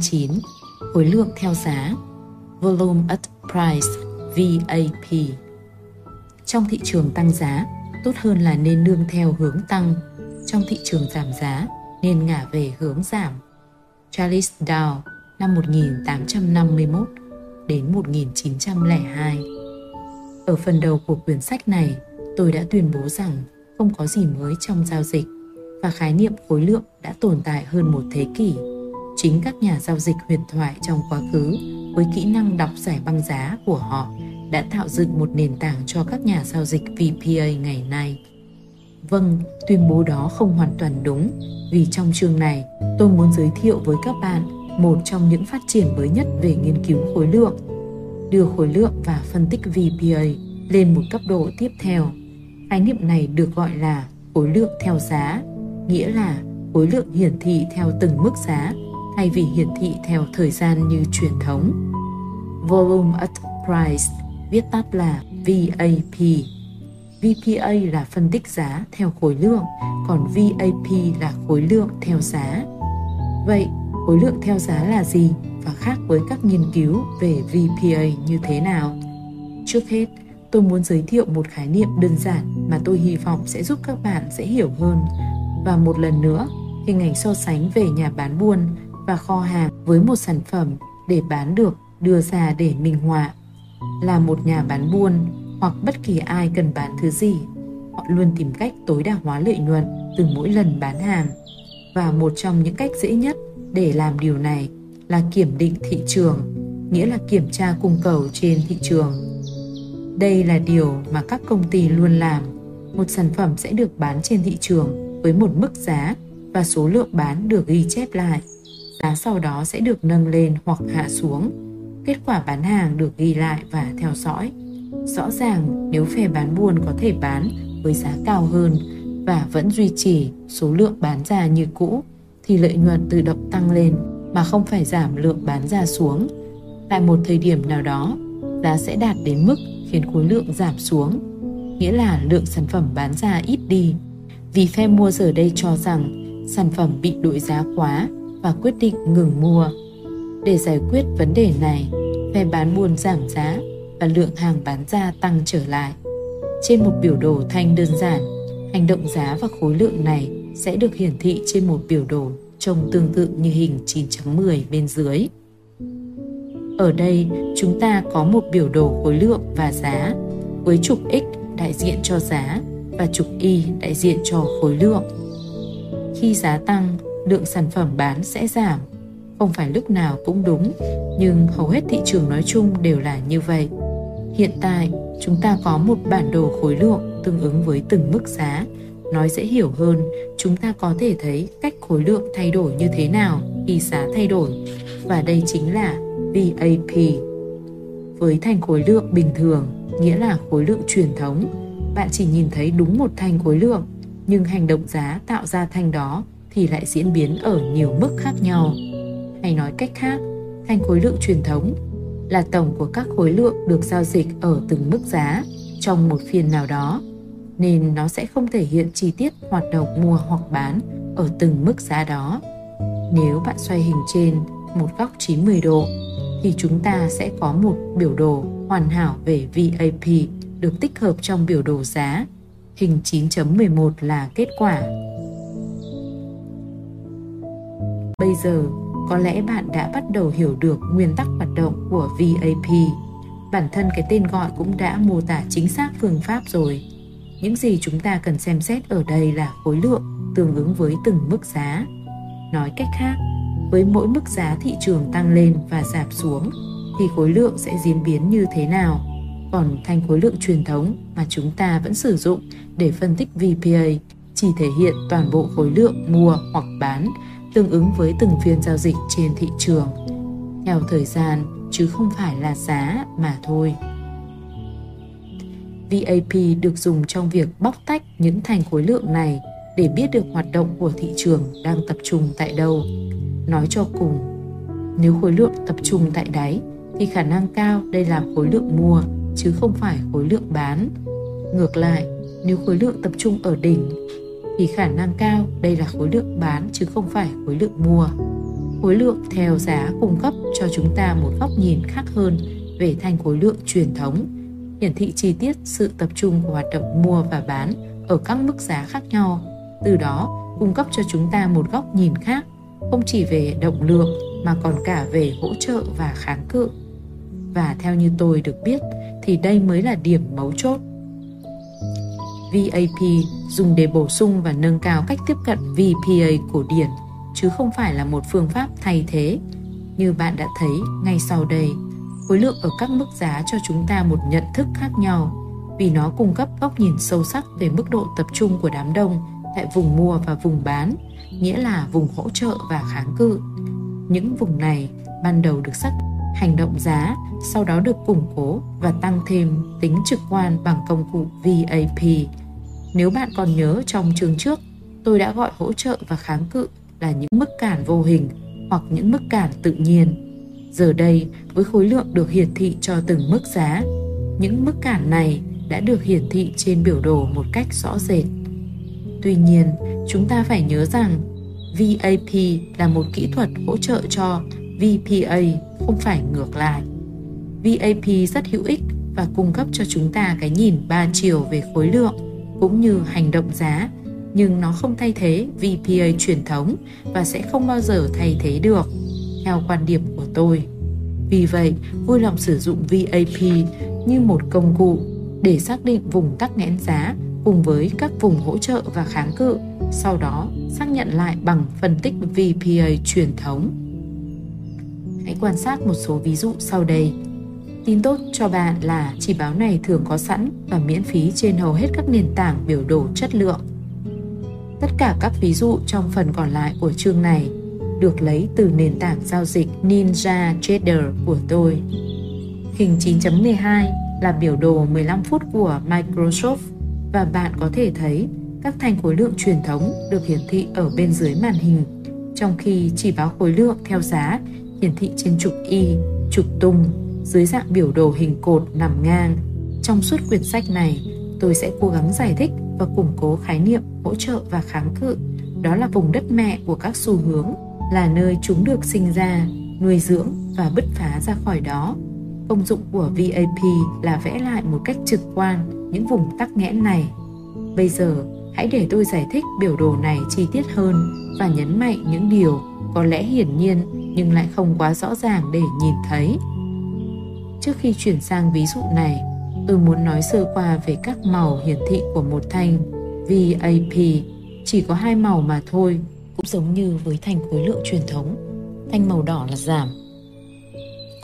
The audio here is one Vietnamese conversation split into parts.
9. Khối lượng theo giá Volume at Price VAP Trong thị trường tăng giá, tốt hơn là nên nương theo hướng tăng. Trong thị trường giảm giá, nên ngả về hướng giảm. Charles Dow năm 1851 đến 1902 Ở phần đầu của quyển sách này, tôi đã tuyên bố rằng không có gì mới trong giao dịch và khái niệm khối lượng đã tồn tại hơn một thế kỷ. Chính các nhà giao dịch huyền thoại trong quá khứ với kỹ năng đọc giải băng giá của họ đã tạo dựng một nền tảng cho các nhà giao dịch VPA ngày nay. Vâng, tuyên bố đó không hoàn toàn đúng, vì trong chương này tôi muốn giới thiệu với các bạn một trong những phát triển mới nhất về nghiên cứu khối lượng, đưa khối lượng và phân tích VPA lên một cấp độ tiếp theo. Khái niệm này được gọi là khối lượng theo giá, nghĩa là khối lượng hiển thị theo từng mức giá thay vì hiển thị theo thời gian như truyền thống. Volume at Price, viết tắt là VAP. VPA là phân tích giá theo khối lượng, còn VAP là khối lượng theo giá. Vậy, khối lượng theo giá là gì và khác với các nghiên cứu về VPA như thế nào? Trước hết, tôi muốn giới thiệu một khái niệm đơn giản mà tôi hy vọng sẽ giúp các bạn dễ hiểu hơn. Và một lần nữa, hình ảnh so sánh về nhà bán buôn và kho hàng với một sản phẩm để bán được đưa ra để minh họa. Là một nhà bán buôn hoặc bất kỳ ai cần bán thứ gì, họ luôn tìm cách tối đa hóa lợi nhuận từ mỗi lần bán hàng. Và một trong những cách dễ nhất để làm điều này là kiểm định thị trường, nghĩa là kiểm tra cung cầu trên thị trường. Đây là điều mà các công ty luôn làm. Một sản phẩm sẽ được bán trên thị trường với một mức giá và số lượng bán được ghi chép lại. Giá sau đó sẽ được nâng lên hoặc hạ xuống. Kết quả bán hàng được ghi lại và theo dõi. Rõ ràng nếu phe bán buôn có thể bán với giá cao hơn và vẫn duy trì số lượng bán ra như cũ thì lợi nhuận tự động tăng lên mà không phải giảm lượng bán ra xuống. Tại một thời điểm nào đó, giá sẽ đạt đến mức khiến khối lượng giảm xuống, nghĩa là lượng sản phẩm bán ra ít đi. Vì phe mua giờ đây cho rằng sản phẩm bị đội giá quá và quyết định ngừng mua. Để giải quyết vấn đề này, phe bán buôn giảm giá và lượng hàng bán ra tăng trở lại. Trên một biểu đồ thanh đơn giản, hành động giá và khối lượng này sẽ được hiển thị trên một biểu đồ trông tương tự như hình 9.10 bên dưới. Ở đây, chúng ta có một biểu đồ khối lượng và giá với trục X đại diện cho giá và trục Y đại diện cho khối lượng. Khi giá tăng, lượng sản phẩm bán sẽ giảm. Không phải lúc nào cũng đúng, nhưng hầu hết thị trường nói chung đều là như vậy. Hiện tại, chúng ta có một bản đồ khối lượng tương ứng với từng mức giá. Nói dễ hiểu hơn, chúng ta có thể thấy cách khối lượng thay đổi như thế nào khi giá thay đổi. Và đây chính là VAP. Với thành khối lượng bình thường, nghĩa là khối lượng truyền thống, bạn chỉ nhìn thấy đúng một thanh khối lượng, nhưng hành động giá tạo ra thanh đó thì lại diễn biến ở nhiều mức khác nhau. Hay nói cách khác, thanh khối lượng truyền thống là tổng của các khối lượng được giao dịch ở từng mức giá trong một phiên nào đó, nên nó sẽ không thể hiện chi tiết hoạt động mua hoặc bán ở từng mức giá đó. Nếu bạn xoay hình trên một góc 90 độ thì chúng ta sẽ có một biểu đồ hoàn hảo về VAP được tích hợp trong biểu đồ giá. Hình 9.11 là kết quả. Bây giờ, có lẽ bạn đã bắt đầu hiểu được nguyên tắc hoạt động của VAP. Bản thân cái tên gọi cũng đã mô tả chính xác phương pháp rồi. Những gì chúng ta cần xem xét ở đây là khối lượng tương ứng với từng mức giá. Nói cách khác, với mỗi mức giá thị trường tăng lên và giảm xuống thì khối lượng sẽ diễn biến như thế nào. Còn thanh khối lượng truyền thống mà chúng ta vẫn sử dụng để phân tích VPA chỉ thể hiện toàn bộ khối lượng mua hoặc bán tương ứng với từng phiên giao dịch trên thị trường theo thời gian chứ không phải là giá mà thôi. VAP được dùng trong việc bóc tách những thành khối lượng này để biết được hoạt động của thị trường đang tập trung tại đâu. Nói cho cùng, nếu khối lượng tập trung tại đáy thì khả năng cao đây là khối lượng mua chứ không phải khối lượng bán. Ngược lại, nếu khối lượng tập trung ở đỉnh thì khả năng cao đây là khối lượng bán chứ không phải khối lượng mua. khối lượng theo giá cung cấp cho chúng ta một góc nhìn khác hơn về thanh khối lượng truyền thống, hiển thị chi tiết sự tập trung của hoạt động mua và bán ở các mức giá khác nhau. Từ đó, cung cấp cho chúng ta một góc nhìn khác, không chỉ về động lượng mà còn cả về hỗ trợ và kháng cự. Và theo như tôi được biết thì đây mới là điểm mấu chốt. VAP dùng để bổ sung và nâng cao cách tiếp cận VPA cổ điển chứ không phải là một phương pháp thay thế. Như bạn đã thấy ngay sau đây, khối lượng ở các mức giá cho chúng ta một nhận thức khác nhau vì nó cung cấp góc nhìn sâu sắc về mức độ tập trung của đám đông tại vùng mua và vùng bán, nghĩa là vùng hỗ trợ và kháng cự. Những vùng này ban đầu được xác hành động giá, sau đó được củng cố và tăng thêm tính trực quan bằng công cụ VAP. Nếu bạn còn nhớ trong chương trước, tôi đã gọi hỗ trợ và kháng cự là những mức cản vô hình hoặc những mức cản tự nhiên. Giờ đây, với khối lượng được hiển thị cho từng mức giá, những mức cản này đã được hiển thị trên biểu đồ một cách rõ rệt. Tuy nhiên, chúng ta phải nhớ rằng VAP là một kỹ thuật hỗ trợ cho VPA, không phải ngược lại. VAP rất hữu ích và cung cấp cho chúng ta cái nhìn ba chiều về khối lượng cũng như hành động giá, nhưng nó không thay thế VPA truyền thống và sẽ không bao giờ thay thế được, theo quan điểm của tôi. Vì vậy, vui lòng sử dụng VAP như một công cụ để xác định vùng tắc nghẽn giá cùng với các vùng hỗ trợ và kháng cự, sau đó xác nhận lại bằng phân tích VPA truyền thống. Hãy quan sát một số ví dụ sau đây. Tin tốt cho bạn là chỉ báo này thường có sẵn và miễn phí trên hầu hết các nền tảng biểu đồ chất lượng. Tất cả các ví dụ trong phần còn lại của chương này được lấy từ nền tảng giao dịch Ninja Trader của tôi. Hình 9.12 là biểu đồ 15 phút của Microsoft và bạn có thể thấy các thanh khối lượng truyền thống được hiển thị ở bên dưới màn hình, trong khi chỉ báo khối lượng theo giá hiển thị trên trục Y, trục tung, dưới dạng biểu đồ hình cột nằm ngang. Trong suốt quyển sách này, tôi sẽ cố gắng giải thích và củng cố khái niệm hỗ trợ và kháng cự. Đó là vùng đất mẹ của các xu hướng, là nơi chúng được sinh ra, nuôi dưỡng và bứt phá ra khỏi đó. Công dụng của VAP là vẽ lại một cách trực quan những vùng tắc nghẽn này. Bây giờ, hãy để tôi giải thích biểu đồ này chi tiết hơn và nhấn mạnh những điều có lẽ hiển nhiên nhưng lại không quá rõ ràng để nhìn thấy. Trước khi chuyển sang ví dụ này, tôi muốn nói sơ qua về các màu hiển thị của một thanh VAP. Chỉ có hai màu mà thôi, cũng giống như với thanh khối lượng truyền thống. Thanh màu đỏ là giảm,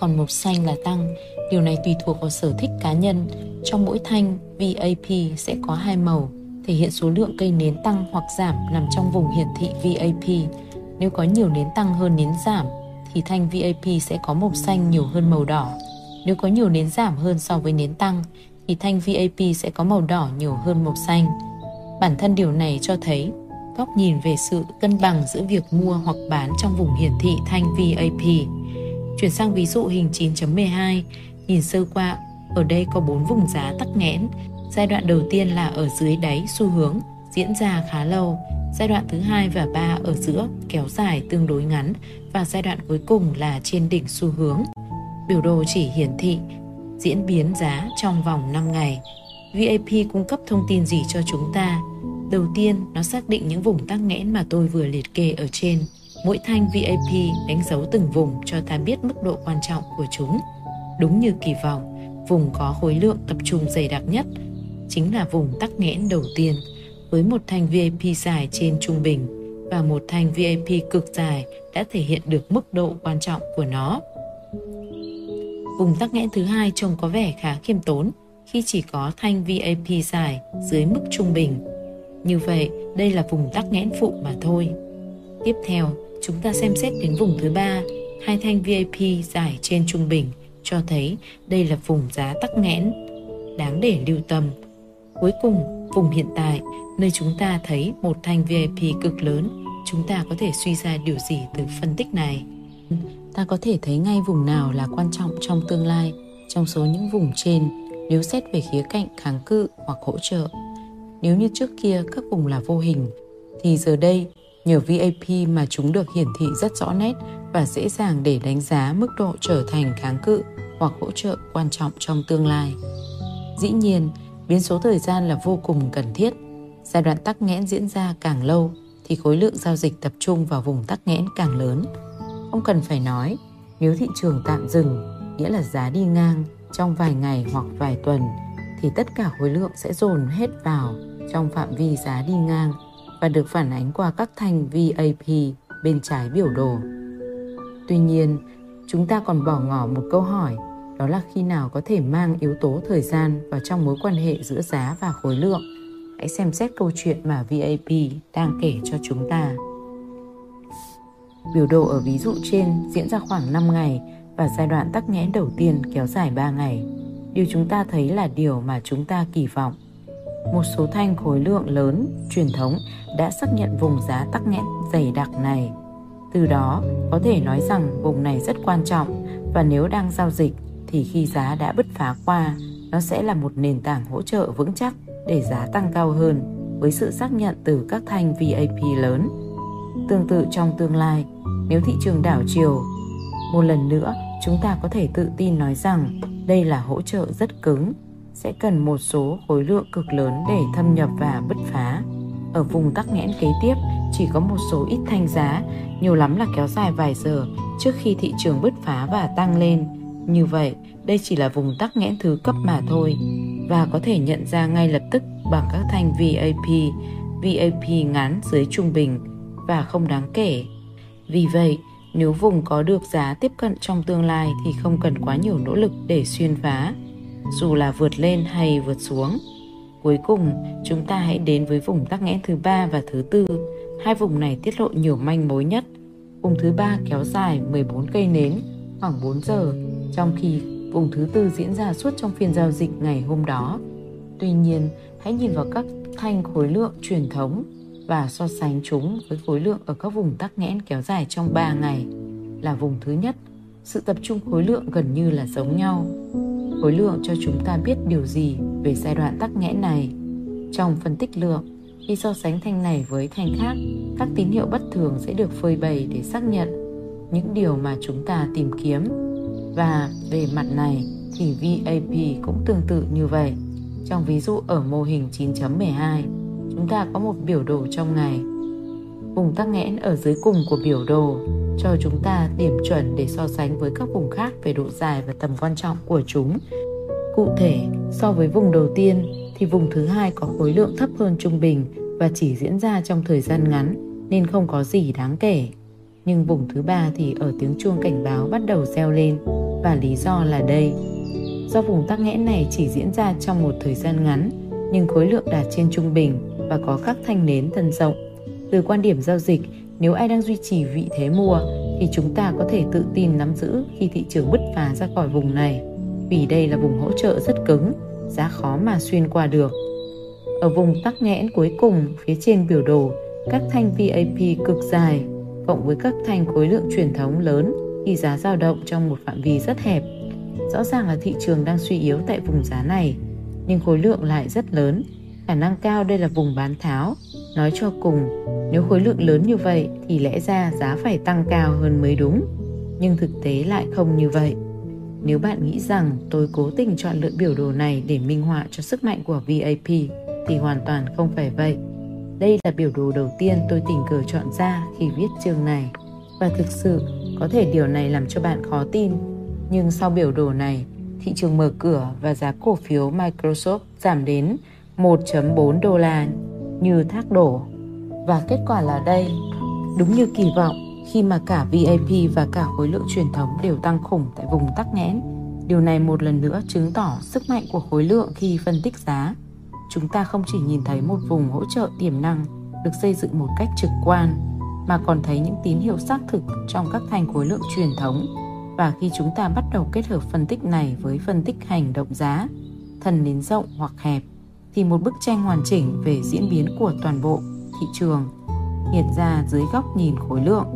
còn màu xanh là tăng. Điều này tùy thuộc vào sở thích cá nhân. Trong mỗi thanh, VAP sẽ có hai màu, thể hiện số lượng cây nến tăng hoặc giảm nằm trong vùng hiển thị VAP. Nếu có nhiều nến tăng hơn nến giảm, thì thanh VAP sẽ có màu xanh nhiều hơn màu đỏ. Nếu có nhiều nến giảm hơn so với nến tăng, thì thanh VAP sẽ có màu đỏ nhiều hơn màu xanh. Bản thân điều này cho thấy góc nhìn về sự cân bằng giữa việc mua hoặc bán trong vùng hiển thị thanh VAP. Chuyển sang ví dụ hình 9.12, nhìn sơ qua, ở đây có 4 vùng giá tắc nghẽn. Giai đoạn đầu tiên là ở dưới đáy xu hướng, diễn ra khá lâu. Giai đoạn thứ hai và ba ở giữa kéo dài tương đối ngắn và giai đoạn cuối cùng là trên đỉnh xu hướng. Biểu đồ chỉ hiển thị diễn biến giá trong vòng 5 ngày. VAP cung cấp thông tin gì cho chúng ta? Đầu tiên, nó xác định những vùng tắc nghẽn mà tôi vừa liệt kê ở trên. Mỗi thanh VAP đánh dấu từng vùng cho ta biết mức độ quan trọng của chúng. Đúng như kỳ vọng, vùng có khối lượng tập trung dày đặc nhất chính là vùng tắc nghẽn đầu tiên với một thanh VAP dài trên trung bình và một thanh VAP cực dài đã thể hiện được mức độ quan trọng của nó. Vùng tắc nghẽn thứ hai trông có vẻ khá khiêm tốn khi chỉ có thanh VAP dài dưới mức trung bình. Như vậy, đây là vùng tắc nghẽn phụ mà thôi. Tiếp theo, chúng ta xem xét đến vùng thứ ba, hai thanh VIP dài trên trung bình cho thấy đây là vùng giá tắc nghẽn, đáng để lưu tâm. Cuối cùng, vùng hiện tại, nơi chúng ta thấy một thanh VIP cực lớn, chúng ta có thể suy ra điều gì từ phân tích này? Ta có thể thấy ngay vùng nào là quan trọng trong tương lai trong số những vùng trên nếu xét về khía cạnh kháng cự hoặc hỗ trợ. Nếu như trước kia các vùng là vô hình, thì giờ đây Nhờ VAP mà chúng được hiển thị rất rõ nét và dễ dàng để đánh giá mức độ trở thành kháng cự hoặc hỗ trợ quan trọng trong tương lai. Dĩ nhiên, biến số thời gian là vô cùng cần thiết. Giai đoạn tắc nghẽn diễn ra càng lâu thì khối lượng giao dịch tập trung vào vùng tắc nghẽn càng lớn. ông cần phải nói, nếu thị trường tạm dừng, nghĩa là giá đi ngang trong vài ngày hoặc vài tuần thì tất cả khối lượng sẽ dồn hết vào trong phạm vi giá đi ngang và được phản ánh qua các thanh VAP bên trái biểu đồ. Tuy nhiên, chúng ta còn bỏ ngỏ một câu hỏi, đó là khi nào có thể mang yếu tố thời gian vào trong mối quan hệ giữa giá và khối lượng. Hãy xem xét câu chuyện mà VAP đang kể cho chúng ta. Biểu đồ ở ví dụ trên diễn ra khoảng 5 ngày và giai đoạn tắc nghẽn đầu tiên kéo dài 3 ngày. Điều chúng ta thấy là điều mà chúng ta kỳ vọng. Một số thanh khối lượng lớn truyền thống đã xác nhận vùng giá tắc nghẽn dày đặc này. Từ đó, có thể nói rằng vùng này rất quan trọng và nếu đang giao dịch thì khi giá đã bứt phá qua, nó sẽ là một nền tảng hỗ trợ vững chắc để giá tăng cao hơn với sự xác nhận từ các thanh VAP lớn. Tương tự trong tương lai, nếu thị trường đảo chiều, một lần nữa chúng ta có thể tự tin nói rằng đây là hỗ trợ rất cứng, sẽ cần một số khối lượng cực lớn để thâm nhập và bứt phá. Ở vùng tắc nghẽn kế tiếp, chỉ có một số ít thanh giá, nhiều lắm là kéo dài vài giờ trước khi thị trường bứt phá và tăng lên. Như vậy, đây chỉ là vùng tắc nghẽn thứ cấp mà thôi và có thể nhận ra ngay lập tức bằng các thanh VAP, VAP ngắn dưới trung bình và không đáng kể. Vì vậy, nếu vùng có được giá tiếp cận trong tương lai thì không cần quá nhiều nỗ lực để xuyên phá, dù là vượt lên hay vượt xuống. Cuối cùng, chúng ta hãy đến với vùng tắc nghẽn thứ ba và thứ tư. Hai vùng này tiết lộ nhiều manh mối nhất. Vùng thứ ba kéo dài 14 cây nến, khoảng 4 giờ, trong khi vùng thứ tư diễn ra suốt trong phiên giao dịch ngày hôm đó. Tuy nhiên, hãy nhìn vào các thanh khối lượng truyền thống và so sánh chúng với khối lượng ở các vùng tắc nghẽn kéo dài trong 3 ngày là vùng thứ nhất, sự tập trung khối lượng gần như là giống nhau. Khối lượng cho chúng ta biết điều gì về giai đoạn tắc nghẽn này. Trong phân tích lượng, khi so sánh thanh này với thanh khác, các tín hiệu bất thường sẽ được phơi bày để xác nhận những điều mà chúng ta tìm kiếm. Và về mặt này thì VAP cũng tương tự như vậy. Trong ví dụ ở mô hình 9.12, chúng ta có một biểu đồ trong ngày. Vùng tắc nghẽn ở dưới cùng của biểu đồ cho chúng ta điểm chuẩn để so sánh với các vùng khác về độ dài và tầm quan trọng của chúng. Cụ thể, so với vùng đầu tiên thì vùng thứ hai có khối lượng thấp hơn trung bình và chỉ diễn ra trong thời gian ngắn nên không có gì đáng kể. Nhưng vùng thứ ba thì ở tiếng chuông cảnh báo bắt đầu reo lên và lý do là đây. Do vùng tắc nghẽn này chỉ diễn ra trong một thời gian ngắn nhưng khối lượng đạt trên trung bình và có các thanh nến thân rộng. Từ quan điểm giao dịch, nếu ai đang duy trì vị thế mua thì chúng ta có thể tự tin nắm giữ khi thị trường bứt phá ra khỏi vùng này vì đây là vùng hỗ trợ rất cứng, giá khó mà xuyên qua được. Ở vùng tắc nghẽn cuối cùng phía trên biểu đồ, các thanh VAP cực dài cộng với các thanh khối lượng truyền thống lớn khi giá dao động trong một phạm vi rất hẹp. Rõ ràng là thị trường đang suy yếu tại vùng giá này, nhưng khối lượng lại rất lớn khả năng cao đây là vùng bán tháo. Nói cho cùng, nếu khối lượng lớn như vậy thì lẽ ra giá phải tăng cao hơn mới đúng. Nhưng thực tế lại không như vậy. Nếu bạn nghĩ rằng tôi cố tình chọn lựa biểu đồ này để minh họa cho sức mạnh của VAP thì hoàn toàn không phải vậy. Đây là biểu đồ đầu tiên tôi tình cờ chọn ra khi viết chương này. Và thực sự, có thể điều này làm cho bạn khó tin. Nhưng sau biểu đồ này, thị trường mở cửa và giá cổ phiếu Microsoft giảm đến 1.4 đô la như thác đổ. Và kết quả là đây, đúng như kỳ vọng khi mà cả VAP và cả khối lượng truyền thống đều tăng khủng tại vùng tắc nghẽn. Điều này một lần nữa chứng tỏ sức mạnh của khối lượng khi phân tích giá. Chúng ta không chỉ nhìn thấy một vùng hỗ trợ tiềm năng được xây dựng một cách trực quan, mà còn thấy những tín hiệu xác thực trong các thành khối lượng truyền thống. Và khi chúng ta bắt đầu kết hợp phân tích này với phân tích hành động giá, thần nến rộng hoặc hẹp, thì một bức tranh hoàn chỉnh về diễn biến của toàn bộ thị trường hiện ra dưới góc nhìn khối lượng.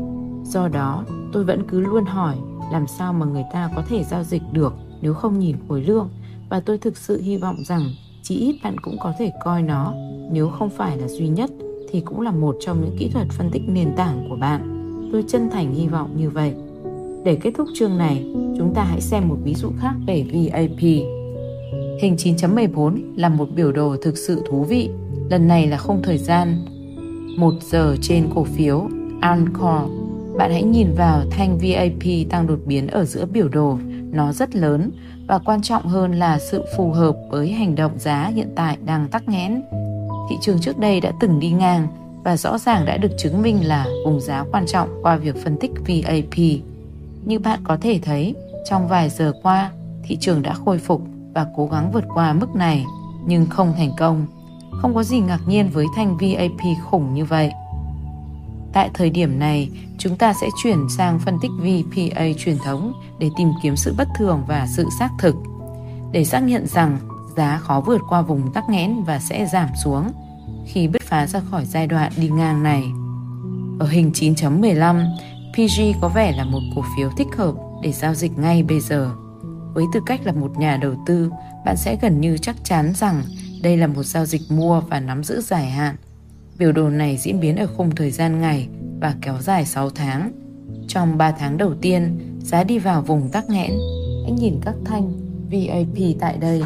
Do đó, tôi vẫn cứ luôn hỏi làm sao mà người ta có thể giao dịch được nếu không nhìn khối lượng và tôi thực sự hy vọng rằng chỉ ít bạn cũng có thể coi nó nếu không phải là duy nhất thì cũng là một trong những kỹ thuật phân tích nền tảng của bạn. Tôi chân thành hy vọng như vậy. Để kết thúc chương này, chúng ta hãy xem một ví dụ khác về VAP. Hình 9.14 là một biểu đồ thực sự thú vị. Lần này là không thời gian 1 giờ trên cổ phiếu Anchor. Bạn hãy nhìn vào thanh VAP tăng đột biến ở giữa biểu đồ. Nó rất lớn và quan trọng hơn là sự phù hợp với hành động giá hiện tại đang tắc nghẽn. Thị trường trước đây đã từng đi ngang và rõ ràng đã được chứng minh là vùng giá quan trọng qua việc phân tích VAP. Như bạn có thể thấy, trong vài giờ qua, thị trường đã khôi phục và cố gắng vượt qua mức này, nhưng không thành công. Không có gì ngạc nhiên với thanh VAP khủng như vậy. Tại thời điểm này, chúng ta sẽ chuyển sang phân tích VPA truyền thống để tìm kiếm sự bất thường và sự xác thực. Để xác nhận rằng giá khó vượt qua vùng tắc nghẽn và sẽ giảm xuống khi bứt phá ra khỏi giai đoạn đi ngang này. Ở hình 9.15, PG có vẻ là một cổ phiếu thích hợp để giao dịch ngay bây giờ. Với tư cách là một nhà đầu tư, bạn sẽ gần như chắc chắn rằng đây là một giao dịch mua và nắm giữ dài hạn. Biểu đồ này diễn biến ở khung thời gian ngày và kéo dài 6 tháng. Trong 3 tháng đầu tiên, giá đi vào vùng tắc nghẽn. Hãy nhìn các thanh VAP tại đây.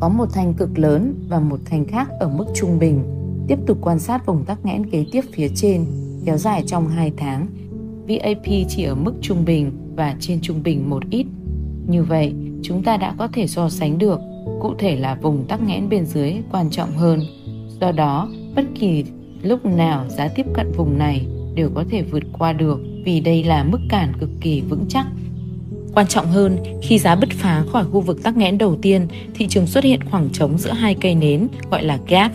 Có một thanh cực lớn và một thanh khác ở mức trung bình. Tiếp tục quan sát vùng tắc nghẽn kế tiếp phía trên, kéo dài trong 2 tháng. VAP chỉ ở mức trung bình và trên trung bình một ít. Như vậy, chúng ta đã có thể so sánh được, cụ thể là vùng tắc nghẽn bên dưới quan trọng hơn. Do đó, bất kỳ lúc nào giá tiếp cận vùng này đều có thể vượt qua được vì đây là mức cản cực kỳ vững chắc. Quan trọng hơn, khi giá bứt phá khỏi khu vực tắc nghẽn đầu tiên, thị trường xuất hiện khoảng trống giữa hai cây nến gọi là gap.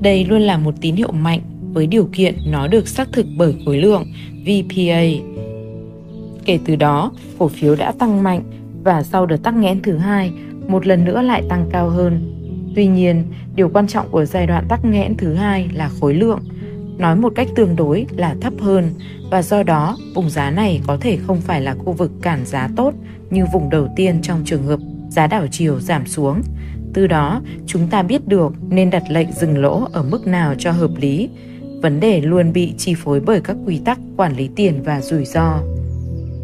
Đây luôn là một tín hiệu mạnh với điều kiện nó được xác thực bởi khối lượng VPA. Kể từ đó, cổ phiếu đã tăng mạnh và sau đợt tắc nghẽn thứ hai, một lần nữa lại tăng cao hơn. Tuy nhiên, điều quan trọng của giai đoạn tắc nghẽn thứ hai là khối lượng, nói một cách tương đối là thấp hơn và do đó vùng giá này có thể không phải là khu vực cản giá tốt như vùng đầu tiên trong trường hợp giá đảo chiều giảm xuống. Từ đó, chúng ta biết được nên đặt lệnh dừng lỗ ở mức nào cho hợp lý. Vấn đề luôn bị chi phối bởi các quy tắc quản lý tiền và rủi ro.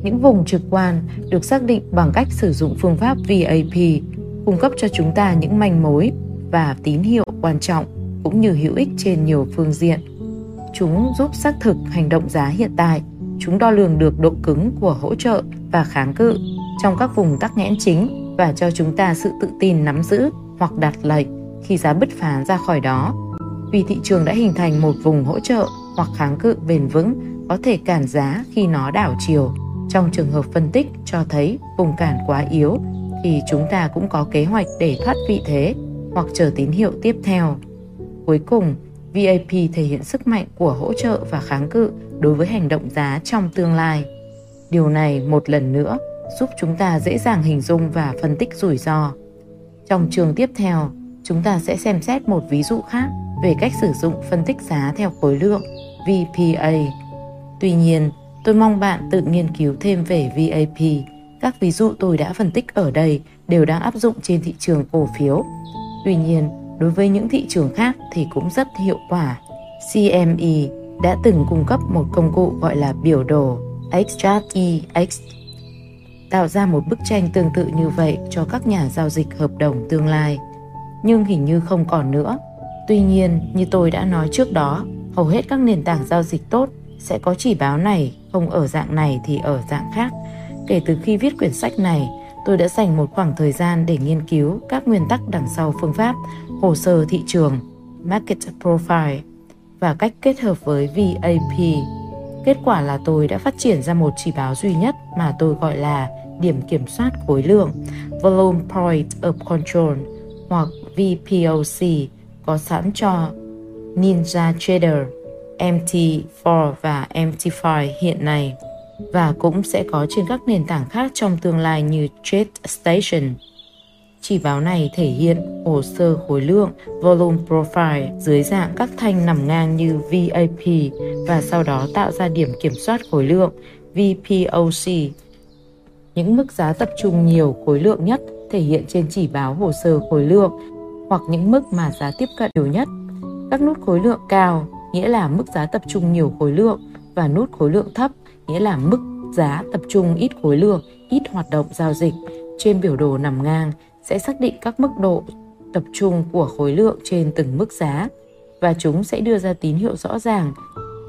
Những vùng trực quan được xác định bằng cách sử dụng phương pháp VAP, cung cấp cho chúng ta những manh mối và tín hiệu quan trọng cũng như hữu ích trên nhiều phương diện. Chúng giúp xác thực hành động giá hiện tại. Chúng đo lường được độ cứng của hỗ trợ và kháng cự trong các vùng tắc nghẽn chính và cho chúng ta sự tự tin nắm giữ hoặc đặt lệnh khi giá bứt phá ra khỏi đó. Vì thị trường đã hình thành một vùng hỗ trợ hoặc kháng cự bền vững có thể cản giá khi nó đảo chiều. Trong trường hợp phân tích cho thấy vùng cản quá yếu thì chúng ta cũng có kế hoạch để thoát vị thế hoặc chờ tín hiệu tiếp theo. Cuối cùng, VAP thể hiện sức mạnh của hỗ trợ và kháng cự đối với hành động giá trong tương lai. Điều này một lần nữa giúp chúng ta dễ dàng hình dung và phân tích rủi ro. Trong trường tiếp theo, chúng ta sẽ xem xét một ví dụ khác về cách sử dụng phân tích giá theo khối lượng VPA. Tuy nhiên, tôi mong bạn tự nghiên cứu thêm về VAP. Các ví dụ tôi đã phân tích ở đây đều đang áp dụng trên thị trường cổ phiếu. Tuy nhiên, đối với những thị trường khác thì cũng rất hiệu quả. CME đã từng cung cấp một công cụ gọi là biểu đồ XJEX, tạo ra một bức tranh tương tự như vậy cho các nhà giao dịch hợp đồng tương lai. Nhưng hình như không còn nữa. Tuy nhiên, như tôi đã nói trước đó, hầu hết các nền tảng giao dịch tốt sẽ có chỉ báo này, không ở dạng này thì ở dạng khác. Kể từ khi viết quyển sách này, tôi đã dành một khoảng thời gian để nghiên cứu các nguyên tắc đằng sau phương pháp hồ sơ thị trường, Market Profile và cách kết hợp với VAP. Kết quả là tôi đã phát triển ra một chỉ báo duy nhất mà tôi gọi là điểm kiểm soát khối lượng, Volume Point of Control hoặc VPOC có sẵn cho Ninja Trader, MT4 và MT5 hiện nay và cũng sẽ có trên các nền tảng khác trong tương lai như TradeStation. Chỉ báo này thể hiện hồ sơ khối lượng, volume profile dưới dạng các thanh nằm ngang như VAP và sau đó tạo ra điểm kiểm soát khối lượng VPOC. Những mức giá tập trung nhiều khối lượng nhất thể hiện trên chỉ báo hồ sơ khối lượng hoặc những mức mà giá tiếp cận nhiều nhất. Các nút khối lượng cao, nghĩa là mức giá tập trung nhiều khối lượng và nút khối lượng thấp nghĩa là mức giá tập trung ít khối lượng, ít hoạt động giao dịch trên biểu đồ nằm ngang sẽ xác định các mức độ tập trung của khối lượng trên từng mức giá và chúng sẽ đưa ra tín hiệu rõ ràng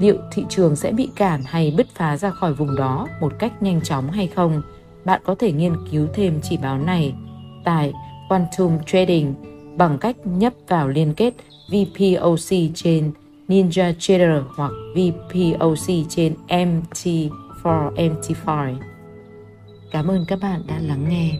liệu thị trường sẽ bị cản hay bứt phá ra khỏi vùng đó một cách nhanh chóng hay không. Bạn có thể nghiên cứu thêm chỉ báo này tại Quantum Trading bằng cách nhấp vào liên kết VPOC trên Ninja Trader hoặc VPOC trên MT4, MT5. Cảm ơn các bạn đã lắng nghe.